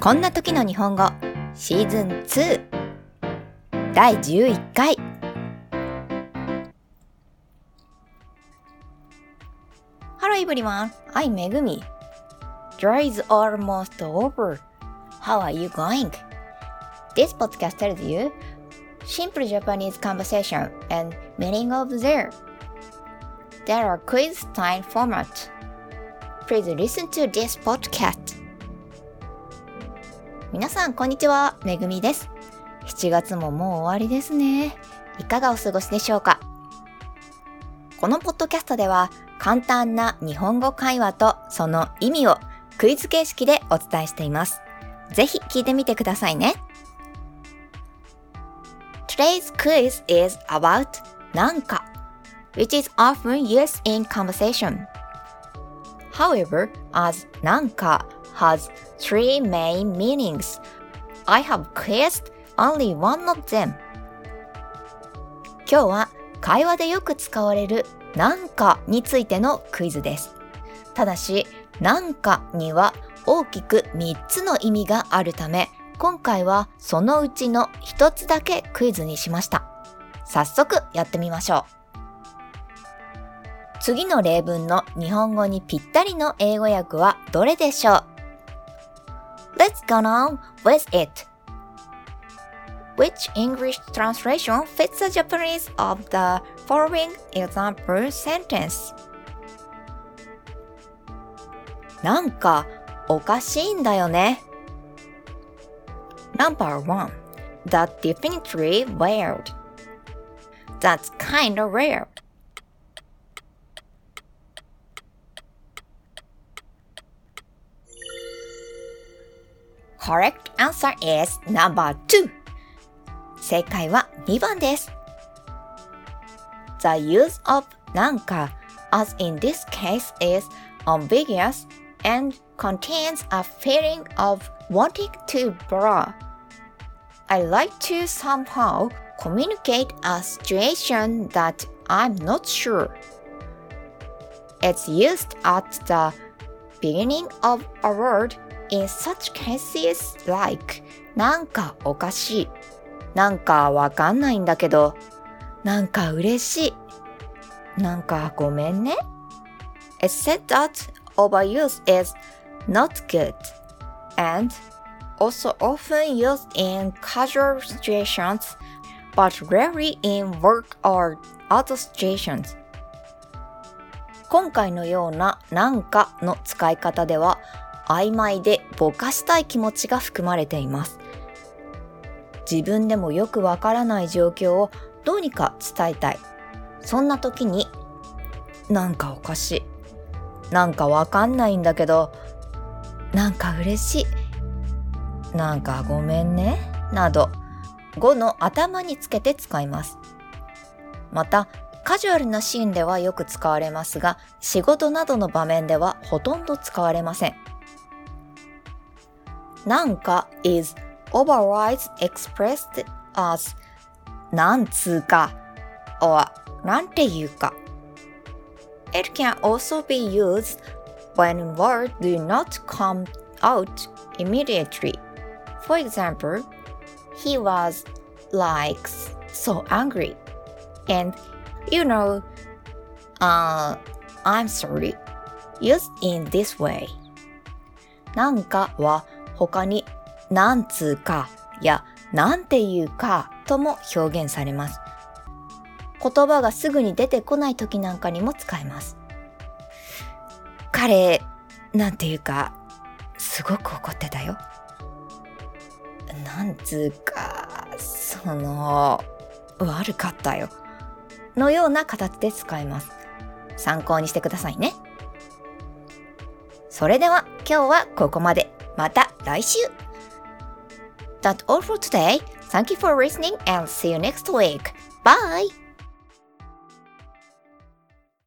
こんな時の日本語シーズン2第11回 Hello everyone, I'm Megumi. July is almost over. How are you going? This podcast tells you simple Japanese conversation and meaning of there. There are quiz style format. Please listen to this podcast. 皆さん、こんにちは。めぐみです。7月ももう終わりですね。いかがお過ごしでしょうか？このポッドキャストでは、簡単な日本語会話とその意味をクイズ形式でお伝えしています。ぜひ聞いてみてくださいね。Today's quiz is about なんか which is often used in conversation. However, as なんか has three main meanings, I have quizzed only one of them. 今日は会話でよく使われるなんかについてのクイズです。ただし、なんかには大きく3つの意味があるため、今回はそのうちの1つだけクイズにしました。早速やってみましょう。次の例文の日本語にぴったりの英語訳はどれでしょう Let's go on with it. Which English translation fits the Japanese of the following example sentence? なんかおかしいんだよね。Number one, that's definitely weird. That's kinda rare. Correct answer is number two. 正解は2番です。The use of なんか as in this case is ambiguous and contains a feeling of wanting to borrow. I like to somehow communicate a situation that I'm not sure. It's used at the beginning of a word in such cases like なんかおかしい。なんかわかんないんだけど。なんか嬉しい。なんかごめんね。It's said that overuse is not good and also often used in casual situations but rarely in work or other situations. 今回のようななんかの使い方では曖昧でぼかしたい気持ちが含まれています。自分でもよくわからない状況をどうにか伝えたい。そんな時に、なんかおかしい。なんかわかんないんだけど、なんか嬉しい。なんかごめんね。など、語の頭につけて使います。また、カジュアルなシーンではよく使われますが、仕事などの場面ではほとんど使われません。なんか is overrides expressed as なんつうか or なんていうか。It can also be used when words do not come out immediately. For example, he was like so angry. And you know, uh, I'm sorry. Used in this way. なんかは 他になんつうかやなんていうかとも表現されます。言葉がすぐに出てこない時なんかにも使えます。彼、なんていうか、すごく怒ってたよ。なんつうか、その、悪かったよ。のような形で使えます。参考にしてくださいね。それでは今日はここまで。また来週 That's all for today. Thank you for listening and see you next week. Bye!